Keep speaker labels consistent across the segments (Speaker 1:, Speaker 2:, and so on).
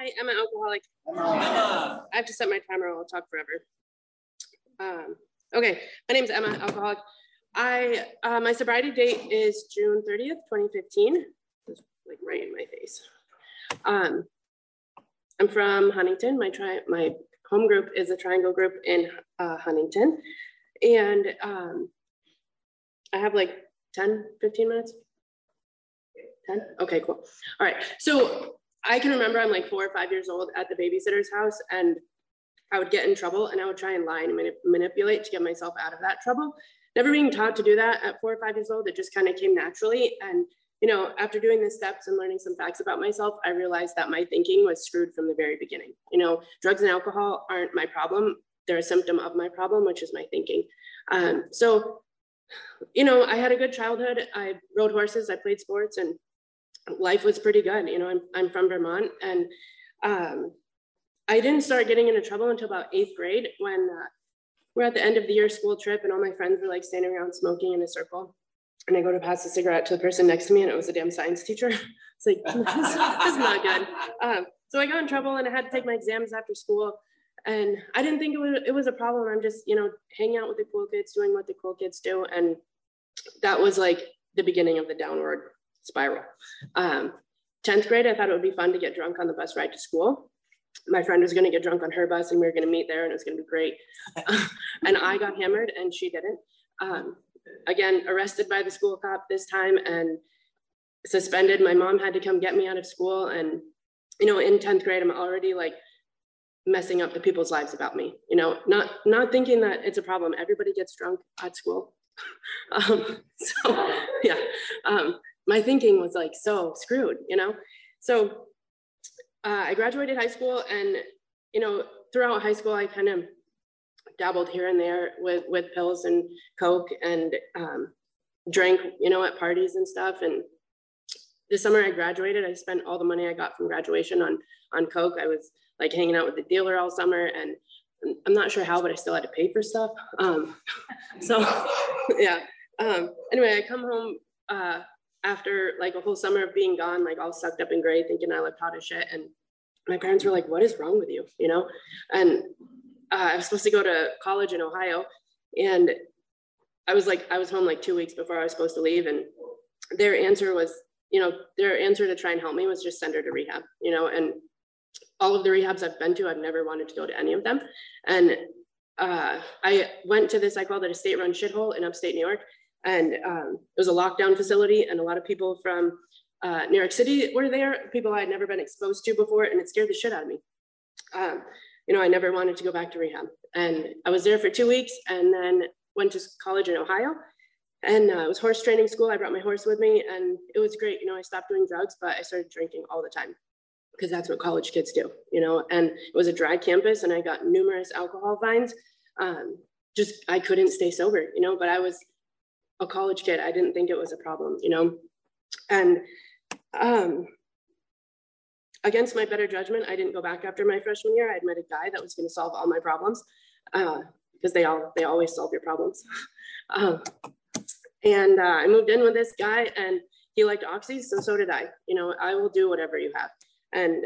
Speaker 1: Hi, I'm an alcoholic. Emma. I have to set my timer or I'll talk forever. Um, okay, my name is Emma, alcoholic. I uh, my sobriety date is June 30th, 2015. It's like right in my face. Um, I'm from Huntington. My tri my home group is a triangle group in uh, Huntington. And um, I have like 10, 15 minutes. 10? Okay, cool. All right. So I can remember I'm like four or five years old at the babysitter's house and I would get in trouble and I would try and lie and manip manipulate to get myself out of that trouble. Never being taught to do that at four or five years old, it just kind of came naturally. And, you know, after doing the steps and learning some facts about myself, I realized that my thinking was screwed from the very beginning. You know, drugs and alcohol aren't my problem. They're a symptom of my problem, which is my thinking. Um, so, you know, I had a good childhood. I rode horses, I played sports, and life was pretty good. You know, I'm, I'm from Vermont and um, I didn't start getting into trouble until about eighth grade when uh, we're at the end of the year school trip and all my friends were like standing around smoking in a circle. And I go to pass a cigarette to the person next to me and it was a damn science teacher. it's like, this, this, is not good. Um, so I got in trouble and I had to take my exams after school. And I didn't think it was, it was a problem. I'm just, you know, hanging out with the cool kids, doing what the cool kids do. And that was like the beginning of the downward spiral. Um, 10th grade, I thought it would be fun to get drunk on the bus ride to school. My friend was going to get drunk on her bus and we were going to meet there and it was going to be great. and I got hammered and she didn't. Um, again, arrested by the school cop this time and suspended. My mom had to come get me out of school. And, you know, in 10th grade, I'm already like messing up the people's lives about me, you know, not, not thinking that it's a problem. Everybody gets drunk at school. um, so yeah, um, my thinking was like so screwed, you know? So uh, I graduated high school and, you know, throughout high school, I kind of dabbled here and there with, with pills and Coke and um, drank, you know, at parties and stuff. And the summer I graduated, I spent all the money I got from graduation on, on Coke. I was like hanging out with the dealer all summer and I'm not sure how, but I still had to pay for stuff. Um, so yeah. Um, anyway, I come home uh, after like a whole summer of being gone, like all sucked up in gray, thinking I looked hot as shit. And my parents were like, what is wrong with you? You know? And uh, I was supposed to go to college in Ohio. And I was like, I was home like two weeks before I was supposed to leave. And their answer was, you know, their answer to try and help me was just send her to rehab, you know, and all of the rehabs I've been to, I've never wanted to go to any of them. And uh, I went to this, I called it a state run shithole in upstate New York. And um, it was a lockdown facility, and a lot of people from uh, New York City were there, people I had never been exposed to before, and it scared the shit out of me. Um, you know, I never wanted to go back to rehab. And I was there for two weeks and then went to college in Ohio. And uh, it was horse training school. I brought my horse with me, and it was great. You know, I stopped doing drugs, but I started drinking all the time because that's what college kids do, you know. And it was a dry campus, and I got numerous alcohol vines. Um, just I couldn't stay sober, you know. But I was a college kid. I didn't think it was a problem, you know? And um, against my better judgment, I didn't go back after my freshman year. I had met a guy that was going to solve all my problems because uh, they all they always solve your problems. um, and uh, I moved in with this guy, and he liked oxy, so so did I. You know, I will do whatever you have. And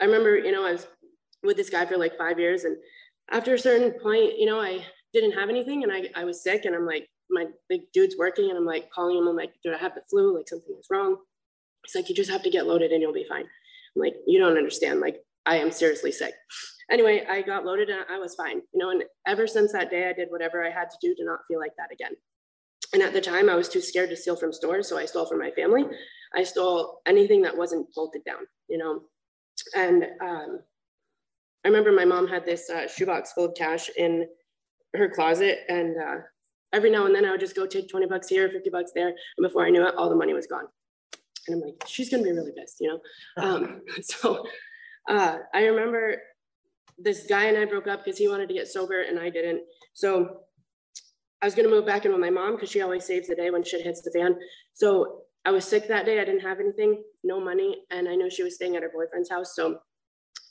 Speaker 1: I remember, you know, I was with this guy for like five years, and after a certain point, you know, I didn't have anything, and I I was sick, and I'm like, my big dude's working and I'm like calling him. I'm like, do I have the flu? Like something is wrong. He's like, you just have to get loaded and you'll be fine. I'm like, you don't understand. Like I am seriously sick. Anyway, I got loaded and I was fine, you know, and ever since that day, I did whatever I had to do to not feel like that again. And at the time I was too scared to steal from stores. So I stole from my family. I stole anything that wasn't bolted down, you know? And um, I remember my mom had this uh, shoebox full of cash in her closet and uh, every now and then I would just go take 20 bucks here, 50 bucks there. And before I knew it, all the money was gone. And I'm like, she's gonna be really pissed, you know? Um, so uh, I remember this guy and I broke up because he wanted to get sober and I didn't. So I was gonna move back in with my mom because she always saves the day when shit hits the fan. So I was sick that day. I didn't have anything, no money. And I knew she was staying at her boyfriend's house. So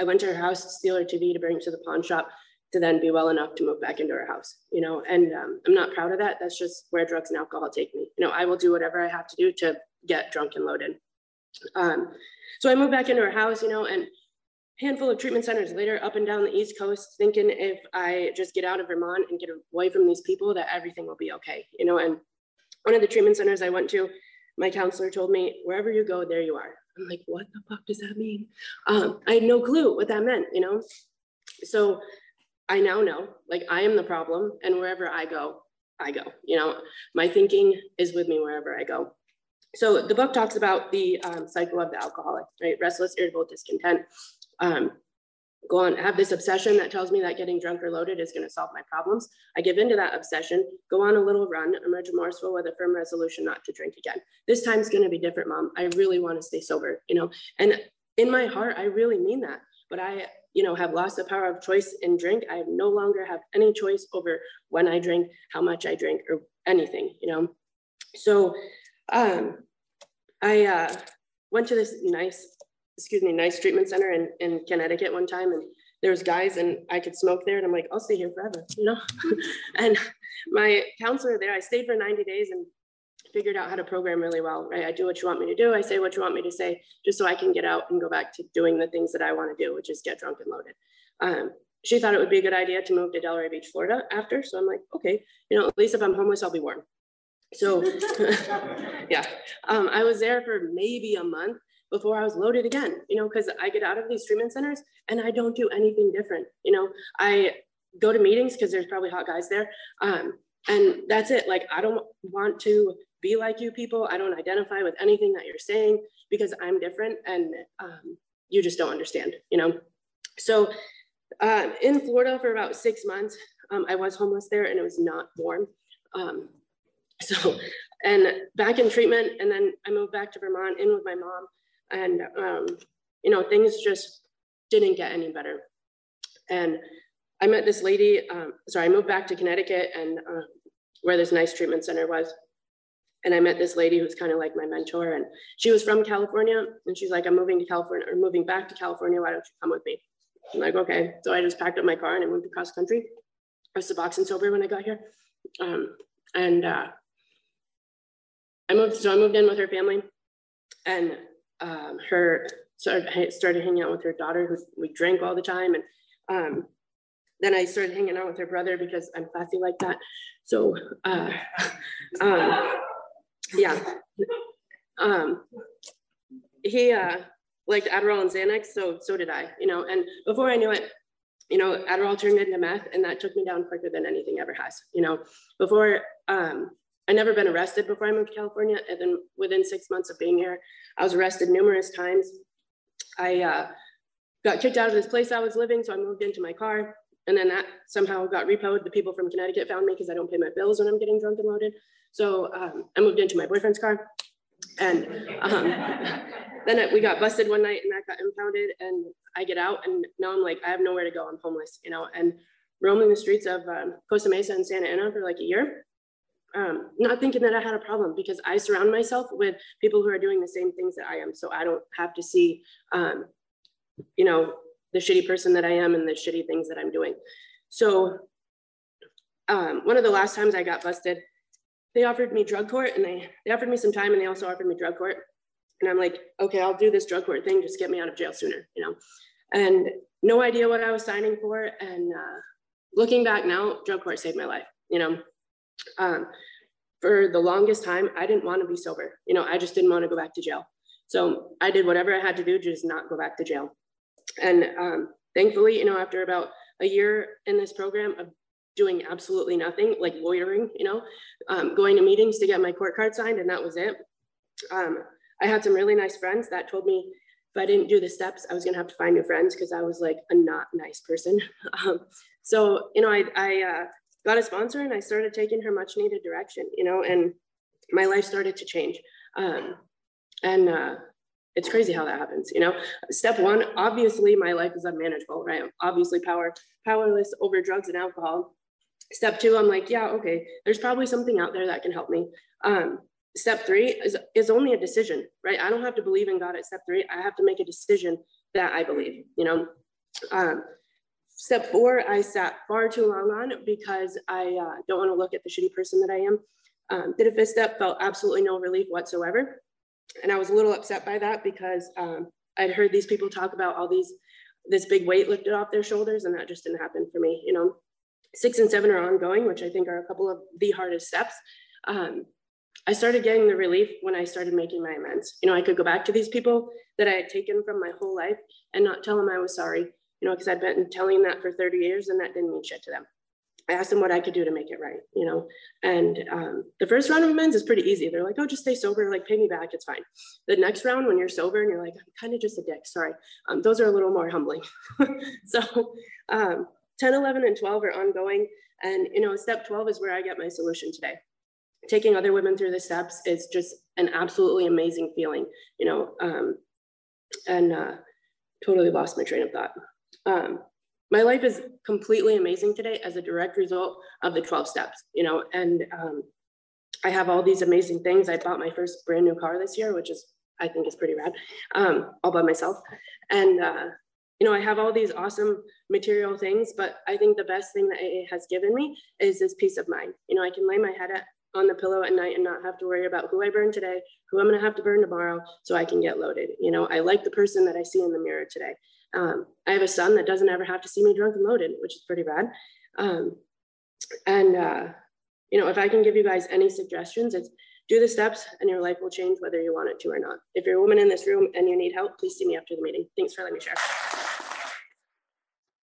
Speaker 1: I went to her house to steal her TV to bring to the pawn shop to then be well enough to move back into our house, you know, and um, I'm not proud of that. That's just where drugs and alcohol take me. You know, I will do whatever I have to do to get drunk and loaded. Um, so I moved back into our house, you know, and handful of treatment centers later up and down the East Coast, thinking if I just get out of Vermont and get away from these people, that everything will be okay, you know. And one of the treatment centers I went to, my counselor told me, wherever you go, there you are. I'm like, what the fuck does that mean? Um, I had no clue what that meant, you know. So I now know, like, I am the problem, and wherever I go, I go. You know, my thinking is with me wherever I go. So the book talks about the um, cycle of the alcoholic, right? Restless, irritable, discontent. Um, go on, have this obsession that tells me that getting drunk or loaded is going to solve my problems. I give into that obsession, go on a little run, emerge remorseful with a firm resolution not to drink again. This time's going to be different, mom. I really want to stay sober, you know, and in my heart, I really mean that. But I, you know, have lost the power of choice in drink. I no longer have any choice over when I drink, how much I drink, or anything, you know. So um, I uh, went to this nice excuse me, nice treatment center in, in Connecticut one time. And there was guys and I could smoke there. And I'm like, I'll stay here forever, you know? and my counselor there, I stayed for 90 days and figured out how to program really well, right? I do what you want me to do. I say what you want me to say, just so I can get out and go back to doing the things that I want to do, which is get drunk and loaded. Um, she thought it would be a good idea to move to Delray Beach, Florida after. So I'm like, okay, you know, at least if I'm homeless, I'll be warm. So yeah, um, I was there for maybe a month before I was loaded again, you know, because I get out of these treatment centers and I don't do anything different. You know, I go to meetings because there's probably hot guys there. Um, and that's it. Like, I don't want to be like you people. I don't identify with anything that you're saying because I'm different and um, you just don't understand, you know? So uh, in Florida for about six months, um, I was homeless there and it was not warm. Um, so, and back in treatment, and then I moved back to Vermont in with my mom and um, you know things just didn't get any better and i met this lady um, sorry i moved back to connecticut and uh, where this nice treatment center was and i met this lady who's kind of like my mentor and she was from california and she's like i'm moving to california or moving back to california why don't you come with me? I'm like okay. So i just packed up my car and i moved across country. I was suboxone sober when i got here. Um, and uh, i moved so i moved in with her family. And um, her started, started hanging out with her daughter who we drank all the time. And um, then I started hanging out with her brother because I'm classy like that. So uh, um, yeah. Um, he uh, liked Adderall and Xanax, so so did I, you know, and before I knew it, you know, Adderall turned into meth and that took me down quicker than anything ever has, you know, before um, I never been arrested before I moved to California. And then within six months of being here, I was arrested numerous times. I uh, got kicked out of this place I was living, so I moved into my car. And then that somehow got repoed. The people from Connecticut found me because I don't pay my bills when I'm getting drunk and loaded. So um, I moved into my boyfriend's car. And um, then we got busted one night and that got impounded. And I get out and now I'm like, I have nowhere to go. I'm homeless, you know, and roaming the streets of um, Costa Mesa and Santa Ana for like a year um, not thinking that I had a problem because I surround myself with people who are doing the same things that I am. So I don't have to see, um, you know, the shitty person that I am and the shitty things that I'm doing. So um, one of the last times I got busted, they offered me drug court and they, they offered me some time and they also offered me drug court. And I'm like, okay, I'll do this drug court thing, just get me out of jail sooner, you know? And no idea what I was signing for. And uh, looking back now, drug court saved my life, you know? Um, for the longest time, I didn't want to be sober. You know, I just didn't want to go back to jail. So I did whatever I had to do just not go back to jail. And um, thankfully, you know, after about a year in this program of doing absolutely nothing, like loitering, you know, um, going to meetings to get my court card signed, and that was it. Um, I had some really nice friends that told me if I didn't do the steps, I was gonna have to find new friends because I was like a not nice person. Um, so, you know, I, I uh, got a sponsor and I started taking her much needed direction, you know, and my life started to change. Um, and uh, it's crazy how that happens, you know. Step one, obviously my life is unmanageable, right? I'm obviously power powerless over drugs and alcohol. Step two, I'm like, yeah, okay, there's probably something out there that can help me. Um, step three is, is only a decision, right? I don't have to believe in God at step three. I have to make a decision that I believe, you know. Um, Step four, I sat far too long on because I uh, don't want to look at the shitty person that I am. Um, did a fifth step, felt absolutely no relief whatsoever. And I was a little upset by that because um, I'd heard these people talk about all these this big weight lifted off their shoulders and that just didn't happen for me, you know. Six and seven are ongoing, which I think are a couple of the hardest steps. Um, I started getting the relief when I started making my amends. You know, I could go back to these people that I had taken from my whole life and not tell them I was sorry, you know, because I'd been telling that for 30 years and that didn't mean shit to them. I asked them what I could do to make it right, you know. And um, the first round of amends is pretty easy. They're like, oh, just stay sober, like pay me back, it's fine. The next round, when you're sober and you're like, I'm kind of just a dick, sorry. Um, those are a little more humbling. so um, 10, 11, and 12 are ongoing. And, you know, step 12 is where I get my solution today. Taking other women through the steps is just an absolutely amazing feeling, you know, um, and uh, totally lost my train of thought. My life is completely amazing today as a direct result of the 12 steps, you know, and um, I have all these amazing things. I bought my first brand new car this year, which is, I think is pretty rad, um, all by myself. And, uh, you know, I have all these awesome material things, but I think the best thing that AA has given me is this peace of mind. You know, I can lay my head at, on the pillow at night and not have to worry about who I burn today, who I'm going to have to burn tomorrow, so I can get loaded. You know, I like the person that I see in the mirror today. Um, I have a son that doesn't ever have to see me drunk and loaded, which is pretty bad. Um, and, uh, you know, if I can give you guys any suggestions, it's do the steps and your life will change whether you want it to or not. If you're a woman in this room and you need help, please see me after the meeting. Thanks for letting me share.